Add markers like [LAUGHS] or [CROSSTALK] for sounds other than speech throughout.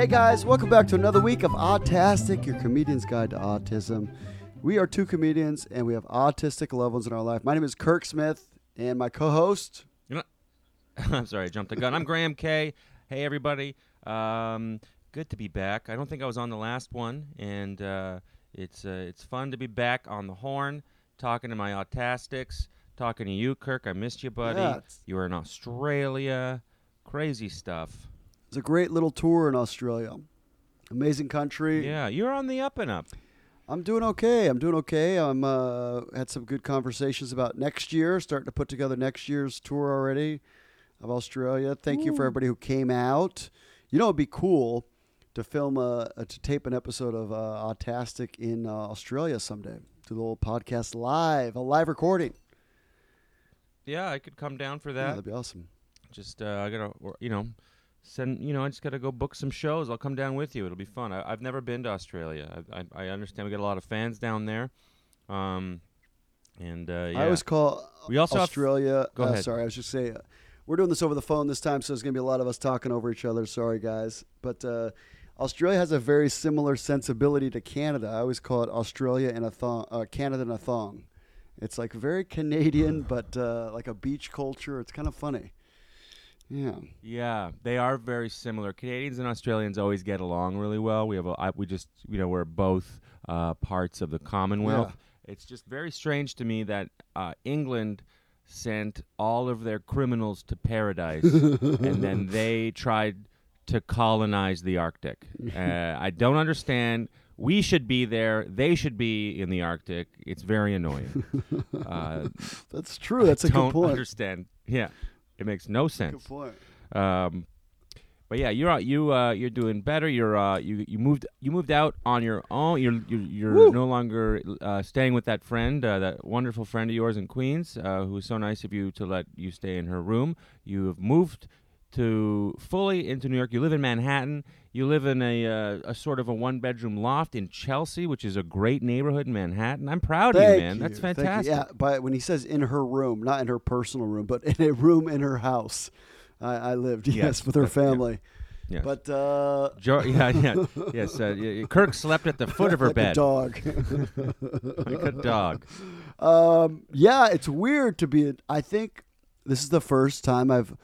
Hey guys, welcome back to another week of Autastic, your comedian's guide to autism. We are two comedians and we have autistic loved ones in our life. My name is Kirk Smith and my co-host. You know, [LAUGHS] I'm sorry, I jumped the gun. I'm Graham K. Hey, everybody. Um, good to be back. I don't think I was on the last one, and uh, it's uh, it's fun to be back on the horn, talking to my autistics, talking to you, Kirk. I missed you, buddy. Yeah, it's- you were in Australia. Crazy stuff. It's a great little tour in Australia. Amazing country. Yeah, you're on the up and up. I'm doing okay. I'm doing okay. I'm uh, had some good conversations about next year. Starting to put together next year's tour already of Australia. Thank you for everybody who came out. You know, it'd be cool to film a, a to tape an episode of uh, Autastic in uh, Australia someday. Do the little podcast live, a live recording. Yeah, I could come down for Yeah, that. that'd be awesome. just uh, I gotta, you know, send. You know, I just gotta go book some shows. I'll come down with you. It'll be fun. I, I've never been to Australia. I, I, I understand we got a lot of fans down there. Um, and uh, yeah. I always call We also have- Australia. Go uh, ahead. Sorry, I was just saying. Uh, we're doing this over the phone this time, so there's going to be a lot of us talking over each other. Sorry, guys. But uh, Australia has a very similar sensibility to Canada. I always call it Australia in a thong, uh, Canada in a thong. It's like very Canadian, [SIGHS] but uh, like a beach culture. It's kind of funny. Yeah. Yeah, they are very similar. Canadians and Australians always get along really well. We have a, I, we just you know we're both uh, parts of the Commonwealth. It's just very strange to me that uh, England sent all of their criminals to paradise, [LAUGHS] and then they tried to colonize the Arctic. Uh, I don't understand. We should be there. They should be in the Arctic. It's very annoying. [LAUGHS] Uh, That's true. That's a don't good point. understand. Yeah, it makes no Good sense. point. Um, but yeah, you're out- you uh, you're doing better. You're uh, you you moved you moved out on your own. You're you're, you're Woo. no longer uh, staying with that friend, uh, that wonderful friend of yours in Queens, uh, who was so nice of you to let you stay in her room. You have moved to fully into New York. You live in Manhattan. You live in a uh, a sort of a one bedroom loft in Chelsea, which is a great neighborhood in Manhattan. I'm proud of you, man. That's you. Thank you. fantastic. Yeah, but when he says in her room, not in her personal room, but [LAUGHS] in a room in her house, I, I lived. Yes, Yes, with her that's- yeah. family. Yes. But uh, Jo- yeah, yeah, [LAUGHS] yes. Uh, Kirk slept at the foot of her like bed a dog. [LAUGHS] like a dog. um, yeah, it's weird to be. I think this is the first time I've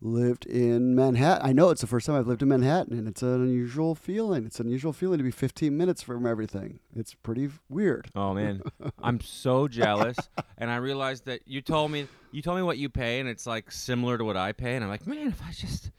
lived in Manhattan. I know it's the first time I've lived in Manhattan, and it's an unusual feeling. It's an unusual feeling to be 15 minutes from everything. It's pretty weird. Oh man, [LAUGHS] I'm so jealous. And I realized that you told me you told me what you pay, and it's like similar to what I pay. And I'm like, man, if I just,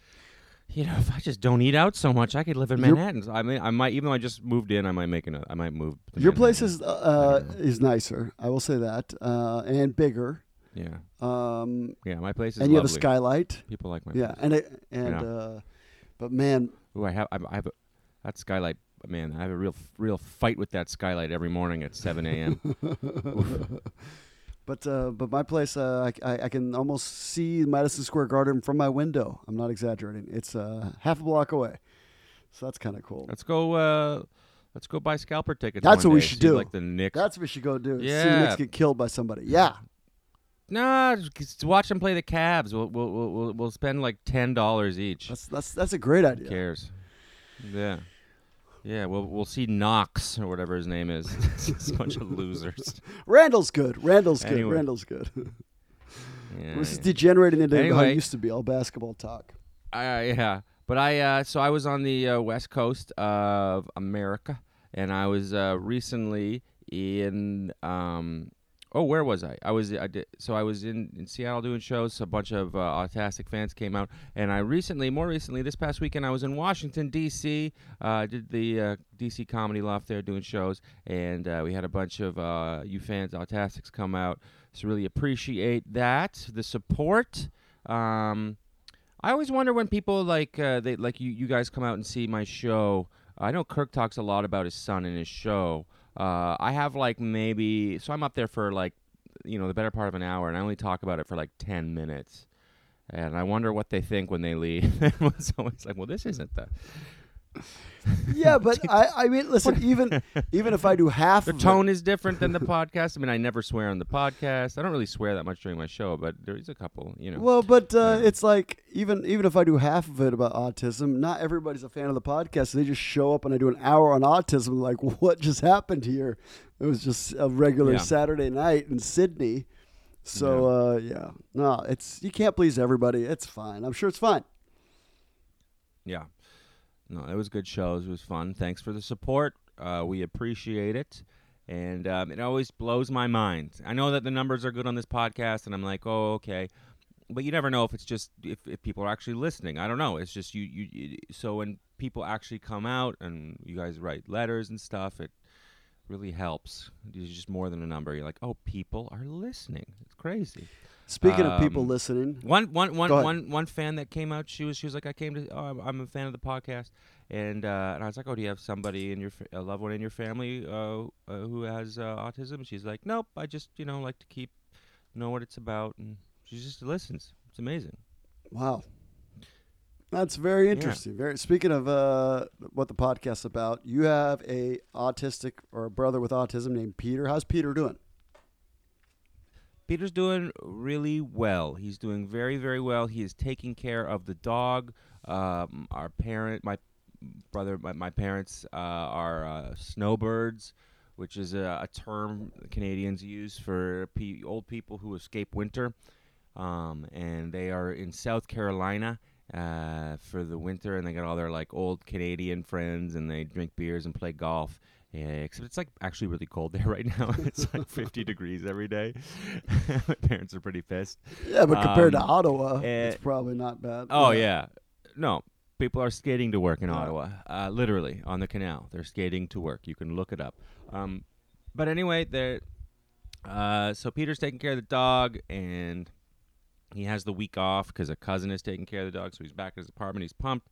you know, if I just don't eat out so much, I could live in Manhattan. So I mean, I might even though I just moved in, I might make an, I might move. Your place is uh, is nicer. I will say that, uh, and bigger. Yeah, Um, yeah. My place is and you have a skylight. People like my Yeah, place. and it, and Yeah. uh, but man, Ooh, I have I, I have a, that skylight. Man, I have a real real fight with that skylight every morning at 7 a.m. [LAUGHS] but uh, but my place, uh, I, I I can almost see Madison Square Garden from my window. I'm not exaggerating. It's uh, half a block away, so that's kind of cool. let's go. Uh, let's go buy scalper tickets. That's what we should see, do. Like the Knicks. That's what we should go do. Yeah. See the Knicks get killed by somebody. Yeah, Nah, just watch them play the Cavs. We'll we'll we'll, we'll, spend like ten dollars each. that's that's that's a great idea. Who cares? Yeah, yeah. We'll we'll see Knox or whatever his name is. [LAUGHS] [LAUGHS] it's a bunch of losers. Randle's good. Randle's good. Anyway. Randle's good. [LAUGHS] Yeah, this is yeah. degenerating into how it used to be all basketball talk. I, yeah, but I uh, so I was on the uh, west coast of America, and I was uh, recently in um. Oh, where was I? I was I did, so I was in, in Seattle doing shows. A bunch of uh, autistic fans came out, and I recently, more recently, this past weekend, I was in Washington D.C. Uh, did the uh, D.C. Comedy Loft there doing shows, and uh, we had a bunch of uh, you fans, autistics, come out. So really appreciate that, the support. Um, I always wonder when people like uh, they like you you guys come out and see my show. I know Kirk talks a lot about his son in his show. Uh, I have like maybe so I'm up there for like you know the better part of an hour, and I only talk about it for like ten minutes. And I wonder what they think when they leave. [LAUGHS] it's always like, well, this isn't the yeah, but [LAUGHS] I, I mean, listen, even even if I do half The tone is different than the podcast. I mean, I never swear on the podcast. I don't really swear that much during my show, but there is a couple, you know. well, but uh, Yeah. it's like even even if I do half of it about autism, not everybody's a fan of the podcast. So They just show up and I do an hour on autism. Like, [LAUGHS] what just happened here? It was just a regular Yeah. Saturday night in Sydney. So uh, yeah, no, it's you can't please everybody. It's fine. I'm sure it's fine. Yeah. No, it was good shows. It was fun. Thanks for the support. Uh, we appreciate it. And um, it always blows my mind. I know that the numbers are good on this podcast, and I'm like, oh, okay. But you never know if it's just if, if people are actually listening. I don't know. It's just you, you, you. So when people actually come out and you guys write letters and stuff, it really helps. It's just more than a number. You're like, oh, people are listening. It's crazy. Speaking of people Um, listening, One, one, one, one, one fan that came out. She was, she was like, I came to. Oh, I'm- I'm a fan of the podcast, and uh, and I was like, oh, do you have somebody in your fa- a loved one in your family uh, uh, who has uh, autism? She's like, nope. I just you know like to keep know what it's about, and she just listens. It's amazing. wow, that's very interesting. Very. Speaking of uh, what the podcast's about, you have a autistic or a brother with autism named Peter. How's Peter doing? Peter's doing really well. He's doing very, very well. He is taking care of the dog. Um, our parent, my brother, my, my parents uh, are uh, snowbirds, which is a, a term Canadians use for pe- old people who escape winter. Um, and they are in South Carolina uh, for the winter, and they got all their like old Canadian friends, and they drink beers and play golf. Yeah, except it's like actually really cold [LAUGHS] there right now. [LAUGHS] it's like 50 degrees every day. [LAUGHS] My parents are pretty pissed. Yeah, but compared to Um, Ottawa, eh, it's probably not bad. Oh yeah, no, people are skating to work in Yeah. Ottawa. Uh, literally on the canal, they're skating to work. You can look it up. Um, but anyway, there. Uh, so Peter's taking care of the dog, and he has the week off because a cousin is taking care of the dog. So he's back at his apartment. He's pumped.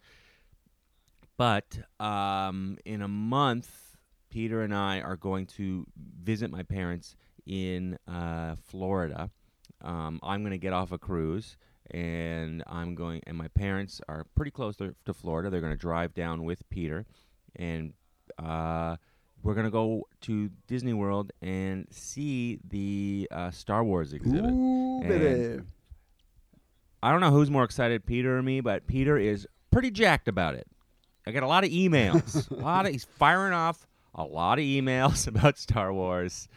But um, in a month, Peter and I are going to visit my parents in uh, Florida. Um, I'm going to get off a cruise, and I'm going. And my parents are pretty close to, to Florida. They're going to drive down with Peter, and uh, we're going to go to Disney World and see the uh, Star Wars exhibit. Ooh, And- baby. I don't know who's more excited, Peter or me, but Peter is pretty jacked about it. I get a lot of emails. [LAUGHS] a lot of he's firing off a lot of emails [LAUGHS] about Star Wars.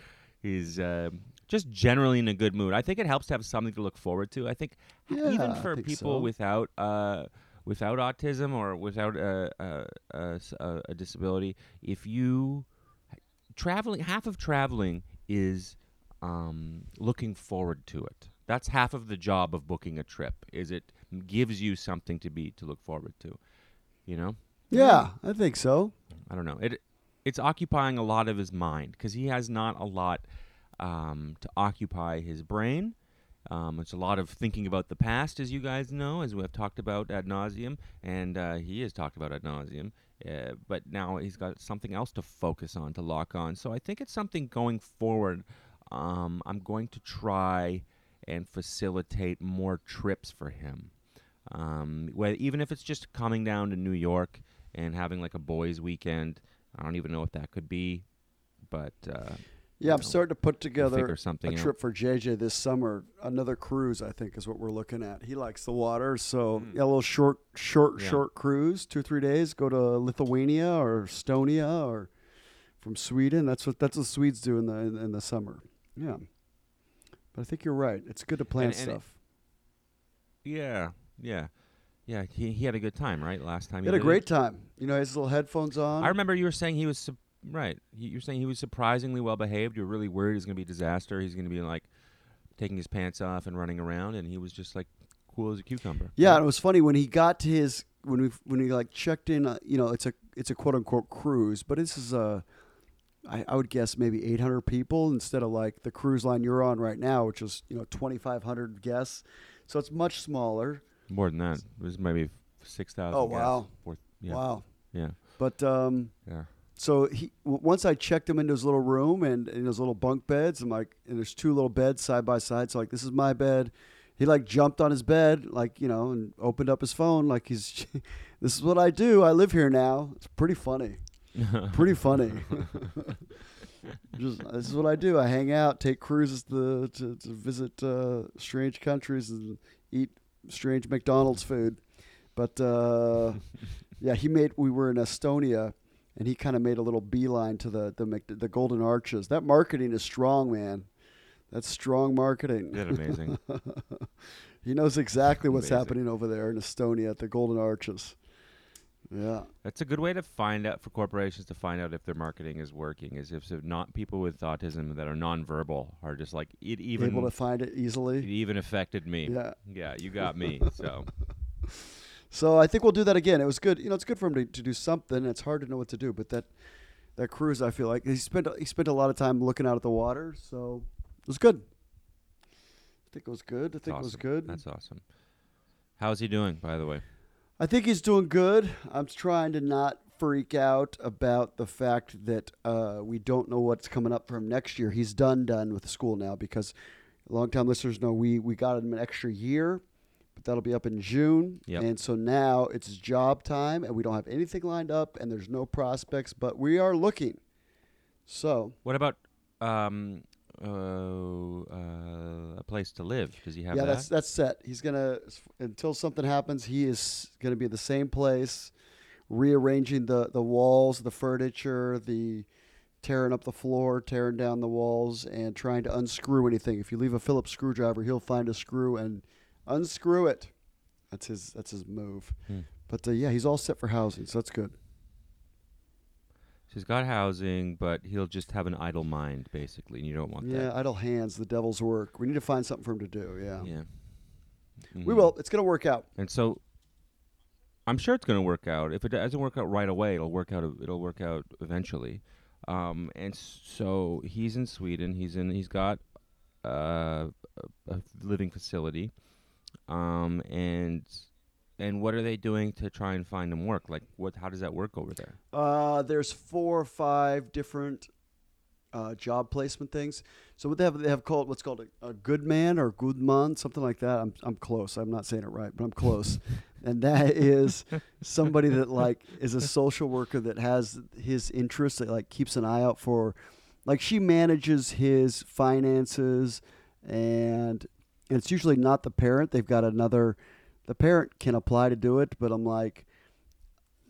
He's uh, just generally in a good mood. I think it helps to have something to look forward to. I think Yeah, even for think people so. without uh, without autism or without a disability, if you traveling, half of traveling is um, looking forward to it. That's half of the job of booking a trip. Is it gives you something to be to look forward to, you know? Yeah, I think so. I don't know. It it's occupying a lot of his mind because he has not a lot um, to occupy his brain. Um, it's a lot of thinking about the past, as you guys know, as we have talked about ad nauseum, and uh, he has talked about ad nauseum. Uh, but now he's got something else to focus on, to lock on. So I think it's something going forward. Um, I'm going to try and facilitate more trips for him. Um, where, even if it's just coming down to New York and having like a boys' weekend. I don't even know what that could be, but uh, Yeah, I'm know, starting to put together figure a something out. trip for JJ this summer. Another cruise, I think, is what we're looking at. He likes the water, so Mm. yeah, a little short, short, Yeah. short cruise, two three days. Go to Lithuania or Estonia or from Sweden. That's what that's what Swedes do in the in, in the summer. Yeah, but I think you're right. It's good to plan And- and it- stuff. Yeah, yeah, yeah. He, he had a good time, right? Last time He had a great It? time. You know, his little headphones on. I remember you were saying he was su- right. You- You're saying he was surprisingly well behaved. You're really worried he's going to be a disaster. He's going to be like taking his pants off and running around, and he was just like cool as a cucumber. Yeah, and it was funny when he got to his when we when he like checked in. Uh, you know, it's a it's a quote unquote cruise, but this is a I, I would guess maybe 800 people instead of like the cruise line you're on right now, which is you know 2,500 guests. So it's much smaller. More than that, it was maybe six thousand. Oh, wow. Yeah. Wow. Yeah. But um, Yeah. so he w- once I checked him into his little room and in his little bunk beds, I'm like, and there's two little beds side by side. So like, this is my bed, he like jumped on his bed, like you know, and opened up his phone, like he's. [LAUGHS] this is what I do. I live here now. It's pretty funny. [LAUGHS] Pretty funny. [LAUGHS] Just this is what I do. I hang out, take cruises to to, to visit uh, strange countries and eat strange McDonald's food. But uh, [LAUGHS] yeah, he made. We were in Estonia, and he kind of made a little beeline to the the the Golden Arches. That marketing is strong, man. That's strong marketing. That amazing? he knows exactly what's Amazing. happening over there in Estonia at the Golden Arches. Yeah. That's a good way to find out for corporations to find out if their marketing is working. Is if so not people with autism that are nonverbal are just like it even Able to find it easily. it even affected me. Yeah. Yeah, you got me. [LAUGHS] So So I think we'll do that again. It was good. You know, it's good for him to, to do something. It's hard to know what to do, but that that cruise, I feel like he spent he spent a lot of time looking out at the water. So it was good. I think it was good. I think it was good. that's awesome. How's he doing, by the way? I think he's doing good. I'm trying to not freak out about the fact that uh, we don't know what's coming up for him next year. He's done done with school now because longtime listeners know we we got him an extra year, but that'll be up in June. Yep. And so now it's job time, and we don't have anything lined up, and there's no prospects, but we are looking. So What about um uh, uh, a place to live? Does he have yeah, that? that's that's set. He's gonna until something happens. He is gonna be the same place, rearranging the the walls, the furniture, the tearing up the floor, tearing down the walls, and trying to unscrew anything. If you leave a Phillips screwdriver, he'll find a screw and unscrew it. That's his that's his move. Hmm. But uh, yeah, he's all set for housing, so that's good. He's got housing, but he'll just have an idle mind, basically, and you don't want that. Yeah, idle hands, the devil's work. We need to find something for him to do. Yeah. Yeah. we Mhm. will. It's gonna work out. And so I'm sure it's going to work out. If it doesn't work out right away, it'll work out it'll work out eventually. Um, and so he's in Sweden. He's in he's got uh, a, a living facility. Um, and and what are they doing to try and find them work? Like what how does that work over there? Uh, there's four or five different uh, job placement things. So what they have, they have called what's called a, a good man or good man, something like that. I'm I'm close. I'm not saying it right, but I'm close. [LAUGHS] and that is somebody that like is a social worker that has his interests that like keeps an eye out for, like she manages his finances, and it's usually not the parent. They've got another. The parent can apply to do it, but I'm like,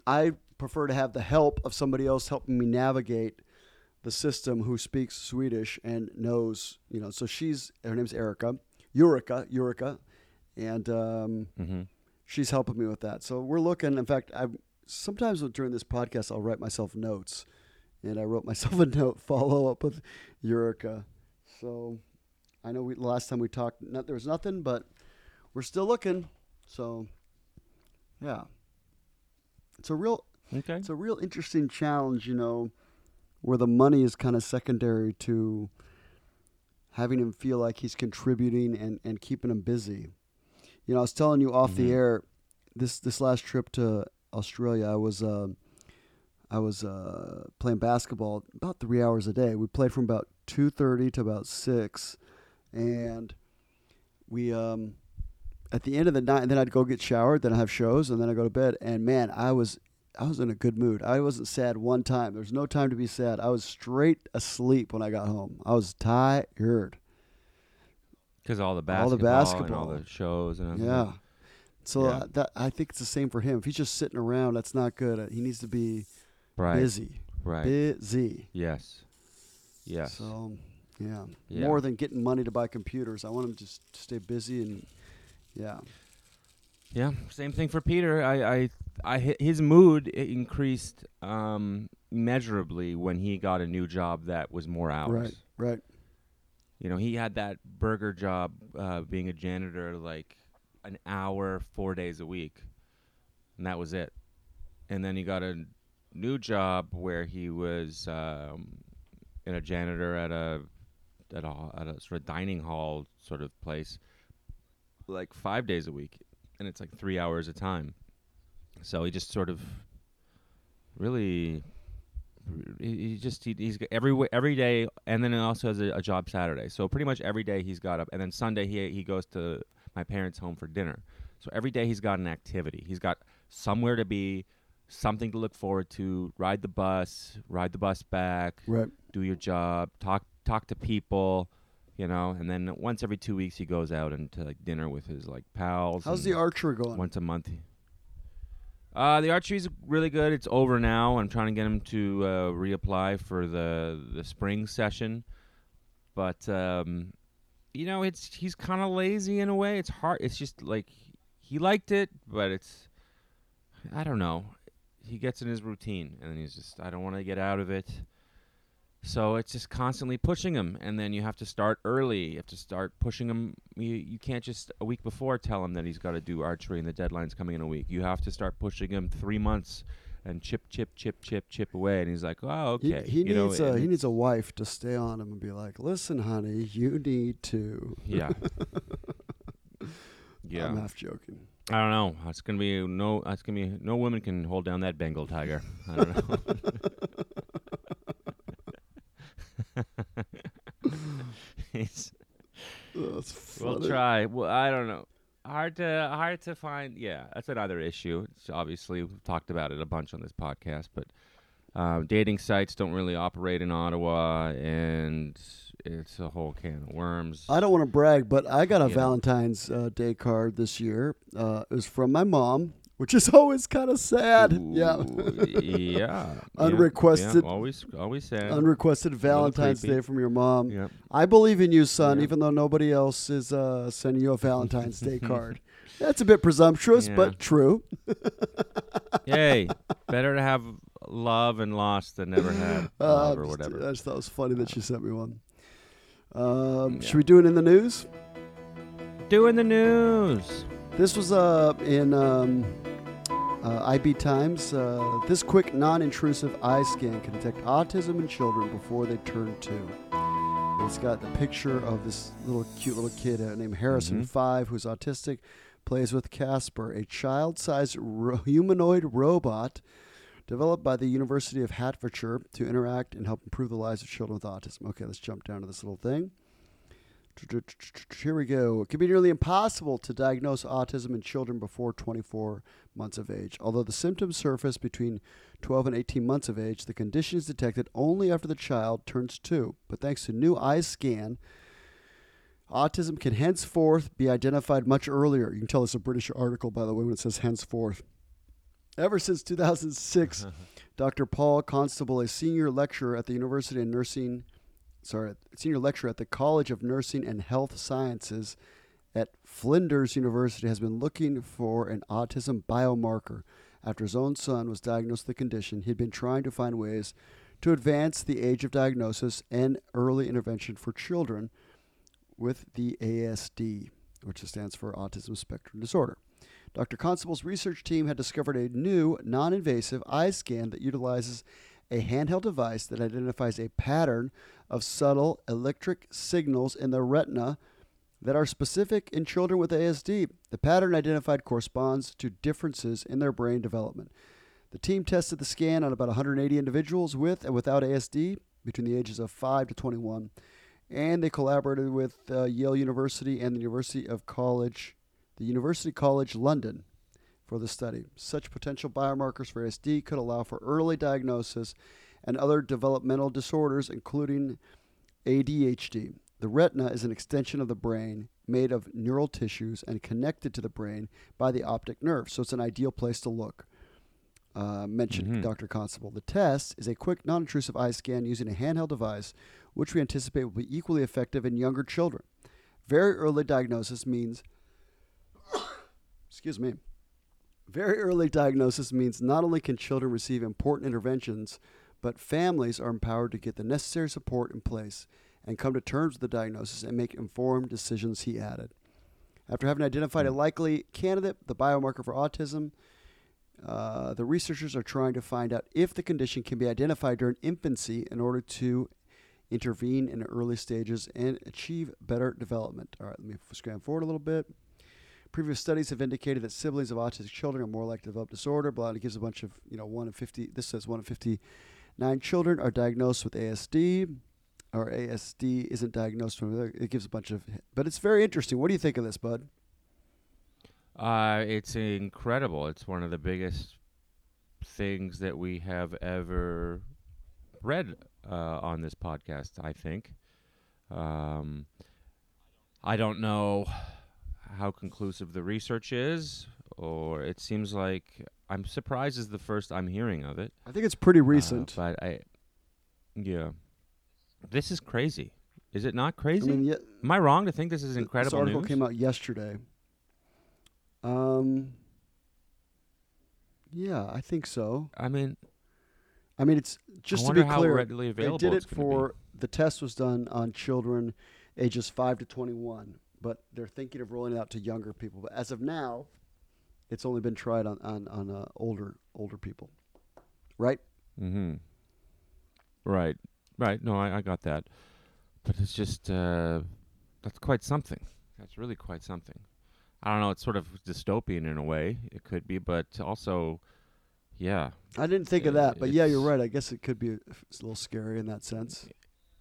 I prefer to have the help of somebody else helping me navigate the system who speaks Swedish and knows, you know. So she's her name's Erica, Eureka, Eureka, and um, Mm-hmm. she's helping me with that. So we're looking. In fact, I sometimes during this podcast I'll write myself notes, and I wrote [LAUGHS] myself a note follow up with Eureka. So I know we last time we talked, not, there was nothing, but we're still looking. So yeah, it's a real Okay. it's a real interesting challenge, you know, where the money is kind of secondary to having him feel like he's contributing and, and keeping him busy. You know, I was telling you off the Mhm. air this this last trip to Australia, I was uh, I was uh, playing basketball about three hours a day. We played from about two thirty to about six, and we um, at the end of the night, and then I'd go get showered, then I have shows, and then I go to bed. And man, I was I was in a good mood. I wasn't sad one time. There's no time to be sad. I was straight asleep when I got home. I was tired. Because all the basketball, All the basketball, and all the shows and everything. Yeah. So Yeah. uh, that I think it's the same for him. If he's just sitting around, that's not good. Uh, He needs to be Right. busy. Right. Busy. Yes. Yes. So, yeah. Yeah. More than getting money to buy computers. I want him to just stay busy and yeah. Yeah, same thing for Peter. I, I, I, his mood increased um, measurably when he got a new job that was more hours. Right. Right. You know, he had that burger job, uh, being a janitor, like an hour, four days a week, and that was it. And then he got a new job where he was um, in a janitor at a at a at a sort of dining hall sort of place, like five days a week, and it's like three hours a time. So he just sort of really he, just he, he's got every every day, and then he also has a, a job Saturday. So pretty much every day he's got up, and then Sunday he he goes to my parents home for dinner. So every day he's got an activity. He's got somewhere to be, something to look forward to. Ride the bus, ride the bus back, Right. do your job, talk talk to people, you know. And then once every two weeks he goes out and to like dinner with his like pals. How's the archery going? once a month. Uh, the archery's really good. It's over now. I'm trying to get him to uh, reapply for the the spring session, but um, you know, it's he's kind of lazy in a way. It's hard. It's just like he liked it, but it's I don't know. He gets in his routine, and then he's just I don't want to get out of it. So it's just constantly pushing him, and then you have to start early. You have to start pushing him. You, you can't just a week before tell him that he's got to do archery and the deadline's coming in a week. You have to start pushing him three months and chip, chip, chip, chip, chip away. And he's like, "Oh, okay." he you know, needs a he needs a wife to stay on him and be like, "Listen, honey, you need to." Yeah. [LAUGHS] yeah. I'm half joking. I don't know. It's gonna be no. It's gonna be no woman can hold down that Bengal tiger. I don't know. [LAUGHS] It's- That's funny. We'll try. Well, I don't know. Hard to hard to find. Yeah, that's another issue. It's obviously we've talked about it a bunch on this podcast, but um, dating sites don't really operate in Ottawa, and it's a whole can of worms. I don't want to brag, but I got a know. Valentine's uh, Day card this year. Uh, it was from my mom, which is always kind of sad. yeah. Ooh, yeah, [LAUGHS] yeah, Unrequested- yeah, always, always sad. Unrequested Valentine's. Day from your mom. yeah. I believe in you, son, Yeah. even though nobody else is uh, sending you a Valentine's Day [LAUGHS] card. That's a bit presumptuous, Yeah. but true. [LAUGHS] Yay! Better to have love and lost than never had Uh, love or just- whatever. I just thought it was funny that she sent me one. Um. Should we do it in the news? Doing the news. This was uh, in um, uh, IB Times. Uh, this quick, non-intrusive eye scan can detect autism in children before they turn two. And it's got the picture of this little cute little kid uh, named Harrison Mhm. Five, who's autistic, plays with Kaspar, a child-sized ro- humanoid robot developed by the University of Hertfordshire to interact and help improve the lives of children with autism. Okay, let's jump down to this little thing. Here we go. It can be nearly impossible to diagnose autism in children before 24 months of age. Although the symptoms surface between 12 and 18 months of age, the condition is detected only after the child turns two. But thanks to new eye scan, autism can henceforth be identified much earlier. You can tell it's a British article, by the way, when it says henceforth. Ever since 2006, [LAUGHS] Dr. Paul Constable, a senior lecturer at the University of Nursing, sorry, senior lecturer at the College of Nursing and Health Sciences at Flinders University, has been looking for an autism biomarker. After his own son was diagnosed with the condition, he'd been trying to find ways to advance the age of diagnosis and early intervention for children with the ASD, which stands for Autism Spectrum Disorder. Dr. Constable's research team had discovered a new non invasive eye scan that utilizes a handheld device that identifies a pattern of subtle electric signals in the retina that are specific in children with ASD. The pattern identified corresponds to differences in their brain development. The team tested the scan on about 180 individuals with and without ASD between the ages of 5 to 21, and they collaborated with uh, Yale University and the University of College, the University College London, for the study. Such potential biomarkers for ASD could allow for early diagnosis and other developmental disorders, including ADHD. The retina is an extension of the brain made of neural tissues and connected to the brain by the optic nerve, so it's an ideal place to look. Uh, mentioned Mhm. Dr. Constable. The test is a quick, non intrusive eye scan using a handheld device, which we anticipate will be equally effective in younger children. Very early diagnosis means, [COUGHS] excuse me, very early diagnosis means not only can children receive important interventions, but families are empowered to get the necessary support in place and come to terms with the diagnosis and make informed decisions, he added. After having identified a likely candidate, the biomarker for autism, uh, the researchers are trying to find out if the condition can be identified during infancy in order to intervene in early stages and achieve better development. All right, let me scan forward a little bit. Previous studies have indicated that siblings of autistic children are more likely to develop disorder. Blah, it gives a bunch of, you know, 1 in 50, this says 1 in 59 children are diagnosed with ASD, or ASD isn't diagnosed with, it gives a bunch of, but it's very interesting. What do you think of this, bud? Uh, it's incredible. It's one of the biggest things that we have ever read uh, on this podcast. I think. Um, I don't know how conclusive the research is, or it seems like I'm surprised is the first I'm hearing of it. I think it's pretty Uh, recent. but I, yeah, this is crazy. Is it not crazy? I mean, yeah, Am I wrong to think this is incredible This article news? came out yesterday. Um. Yeah, I think so. I mean, I mean, it's just to be how clear. They did it be. for the test was done on children ages five to twenty-one, but they're thinking of rolling it out to younger people. But as of now, it's only been tried on on on uh, older older people, right? Mm-hmm. Right, right. No, I, I got that, but it's just uh, that's quite something. That's really quite something. I don't know. It's sort of dystopian in a way. It could be, but also, yeah, I didn't think of that, but yeah, you're right. I guess it could be a, a little scary in that sense.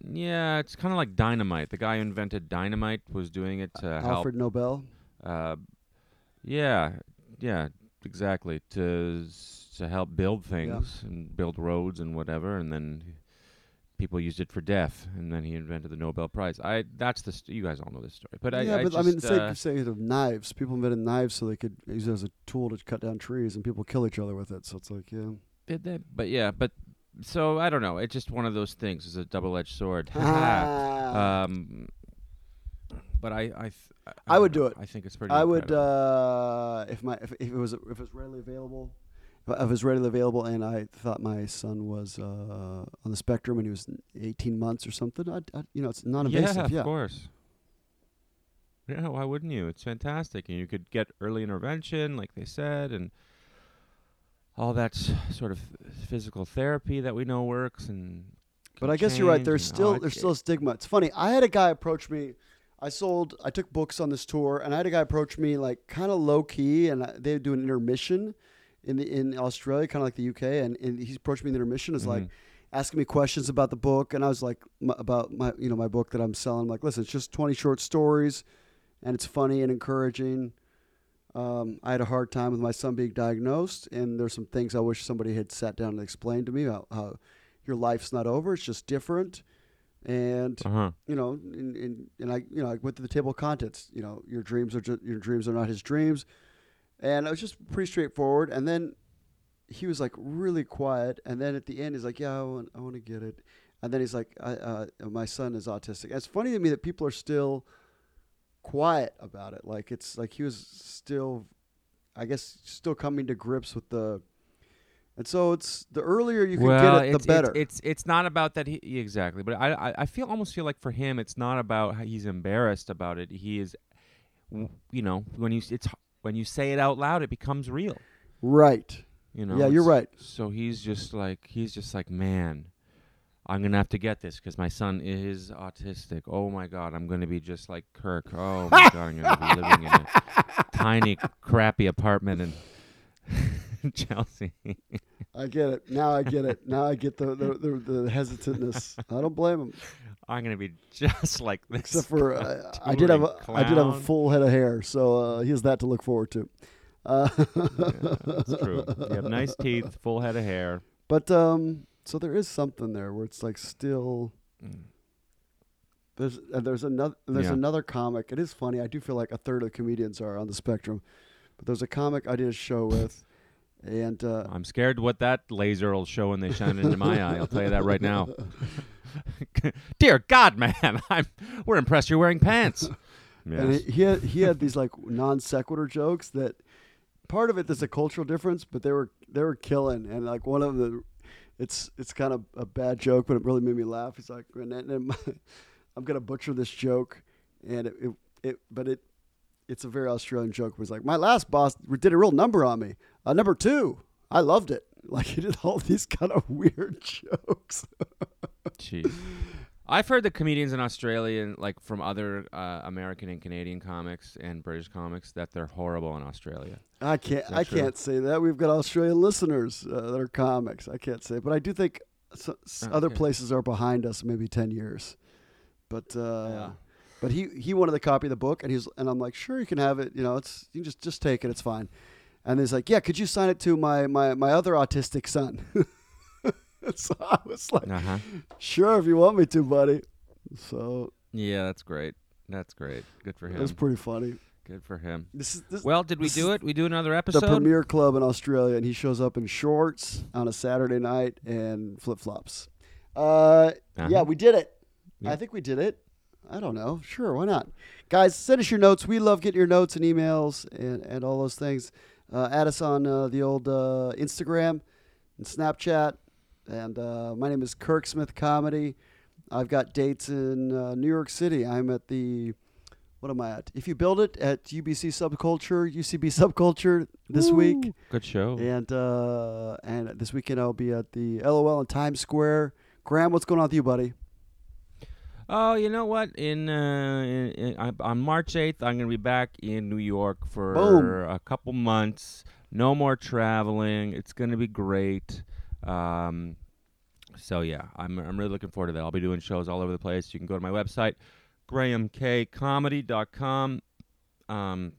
Yeah. It's kind of like dynamite. The guy who invented dynamite was doing it to help Alfred Nobel. Uh, yeah, yeah, exactly. To to help build things and build roads and whatever, and then people used it for death, and then he invented the Nobel Prize. I that's the st- you guys all know this story, but I yeah, I, but just, I mean, say, uh, say of knives. People invented knives so they could use it as a tool to cut down trees, and people kill each other with it. So it's like, yeah. did they? But yeah, but so I don't know. It's just one of those things. It's a double-edged sword. Ah. um, but I I th- I, I would know. do it. I think it's pretty. I would uh, if my if, if it was if it was readily available, if it was readily available, and I thought my son was uh, on the spectrum and he was 18 months or something. I'd, I'd, you know, it's non-invasive. Yeah, Yeah, of course. Yeah, why wouldn't you? It's fantastic, and you could get early intervention, like they said, and all that sort of physical therapy that we know works. And But I guess you're right. There's still there's still a stigma. It's funny. I had a guy approach me. I sold. I took books on this tour, and I had a guy approach me like kind of low key, and they do an intermission in the in Australia, kind of like the UK, and, and he approached me in the intermission. Is like Mhm. asking me questions about the book, and I was like m- about my you know my book that I'm selling. I'm like, listen, it's just 20 short stories, and it's funny and encouraging. Um, I had a hard time with my son being diagnosed, and there's some things I wish somebody had sat down and explained to me about how your life's not over; it's just different. And Uh-huh. you know, and, and, and I you know I went to the table of contents. You know, your dreams are just, your dreams are not his dreams, and it was just pretty straightforward. And then he was like really quiet, and then at the end he's like, "Yeah, I want, I want to get it," and then he's like, I, uh, "My son is autistic." it's funny to me that people are still quiet about it. Like it's like he was still, I guess, still coming to grips with the. And so it's the earlier you can well, get it, the it's, better. It's, it's it's not about that. He, exactly, but I, I I feel almost feel like for him, it's not about how he's embarrassed about it. He is, you know, when you it's when you say it out loud, it becomes real. right. You know. Yeah, you're right. So he's just like he's just like man, I'm gonna have to get this because my son is autistic. Oh my god, I'm gonna be just like Kirk. Oh my god, I'm gonna be [LAUGHS] living in a tiny, crappy apartment in [LAUGHS] Chelsea. I get it. Now I get it. Now I get the the, the, the hesitantness. I don't blame him. I'm gonna be just like this. Except for uh, I did have a, touring I did have a full head of hair, so uh, he has that to look forward to. Uh, That's [LAUGHS] true. You have nice teeth, full head of hair. But um, so there is something there where it's like still Mm. there's uh, there's another there's Yeah. another comic. It is funny. I do feel like a third of the comedians are on the spectrum, but there's a comic I did a show with, and uh, I'm scared what that laser will show when they shine into my eye. I'll tell you that right now. [LAUGHS] Dear God, man, [LAUGHS] I'm we're impressed you're wearing pants. [LAUGHS] And Yes. he, he had he had these like non sequitur jokes that part of it there's a cultural difference, but they were they were killing. And like one of the, it's it's kind of a bad joke, but it really made me laugh. He's like, [LAUGHS] I'm gonna butcher this joke, and it, it, it but it it's a very Australian joke. Where it's like my last boss did a real number on me, uh, number two. I loved it. [LAUGHS] Like he did all these kind of [LAUGHS] weird jokes. Jeez. I've heard the comedians in Australia, and like from other uh, American and Canadian comics and British comics, that they're horrible in Australia. I can't. I true? can't say that. We've got Australian listeners uh, that are comics. I can't say, but I do think Oh, other okay. places are behind us, maybe ten years. But uh, Yeah. But he he wanted to copy of the book, and he's and I'm like, sure, you can have it. You know, it's you can just just take it. It's fine. And he's like, yeah, could you sign it to my my my other autistic son? [LAUGHS] [LAUGHS] so I was like, Uh huh. sure, if you want me to, buddy. So Yeah, that's great. That's great. Good for him. it was pretty funny. Good for him. This is this, Well, did we do it? We do another the episode. premier club in Australia, and he shows up in shorts on a Saturday night and flip flops. Uh, Uh-huh. Yeah, we did it. Yeah. I think we did it. I don't know. Sure, why not? Guys, send us your notes. We love getting your notes and emails and, and all those things. Uh, add us on uh, the old uh, Instagram and Snapchat. And uh, my name is Kirk Smith Comedy. I've got dates in uh, New York City. I'm at the, what am I at? If you build it at UBC Subculture, UCB Subculture this week. Good show. And uh, and this weekend I'll be at the LOL in Times Square. Graham, what's going on with you, buddy? Oh, you know what? In, uh, in, in on March eighth, I'm gonna be back in New York for Boom. a couple months. No more traveling. It's gonna be great. Um, so yeah, I'm I'm really looking forward to that. I'll be doing shows all over the place. You can go to my website, grahamkcomedy.com, um,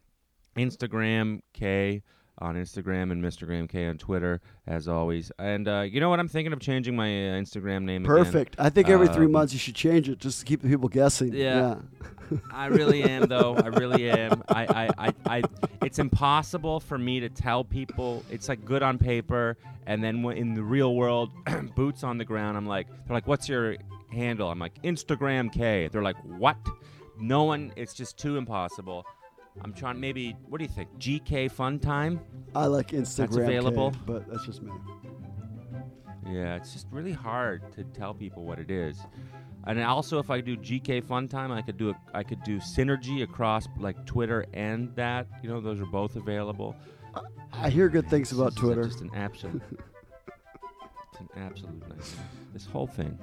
Instagram K on Instagram and Mr. Graham K on Twitter as always. And uh, you know what? I'm thinking of changing my uh, Instagram name. again. Perfect. I think every three Um, months you should change it just to keep the people guessing. Yeah. I really am, though. I really am. I, I, I, I, it's impossible for me to tell people. It's like good on paper, and then in the real world, [CLEARS THROAT] boots on the ground. I'm like, they're like, "What's your handle?" I'm like, "Instagram K." They're like, "What?" No one. It's just too impossible. I'm trying. Maybe. What do you think? GK Fun Time? I like Instagram. K, available. but that's just me. Yeah, it's just really hard to tell people what it is. And also, if I do GK Fun Time, I could do a, I could do synergy across like Twitter and that. You know, those are both available. I hear good things about This Twitter. just an absolute. it's an absolute nightmare. This whole thing.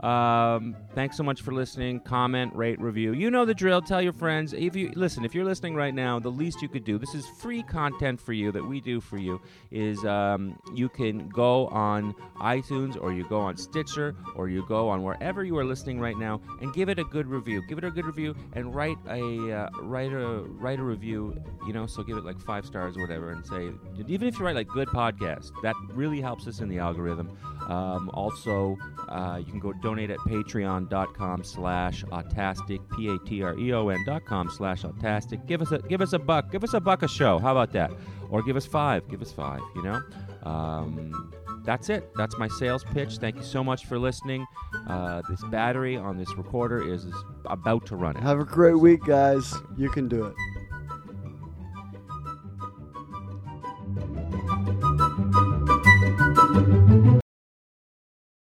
Um, thanks so much for listening. Comment, rate, review. You know the drill. Tell your friends. If you listen, if you're listening right now, the least you could do. This is free content for you that we do for you. Is um, you can go on iTunes or you go on Stitcher or you go on wherever you are listening right now and give it a good review. Give it a good review and write a uh, write a write a review. You know, so give it like five stars or whatever, and say even if you write like good podcast, that really helps us in the algorithm. Um, also, uh, you can go donate at patreon.com slash autastic, P-A-T-R-E-O-N dot com slash autastic. Give us a give us a buck. Give us a buck a show. How about that? Or give us five. Give us five, you know? Um, that's it. That's my sales pitch. Thank you so much for listening. Uh, this battery on this recorder is, is about to run out. Have a great week, guys. You can do it.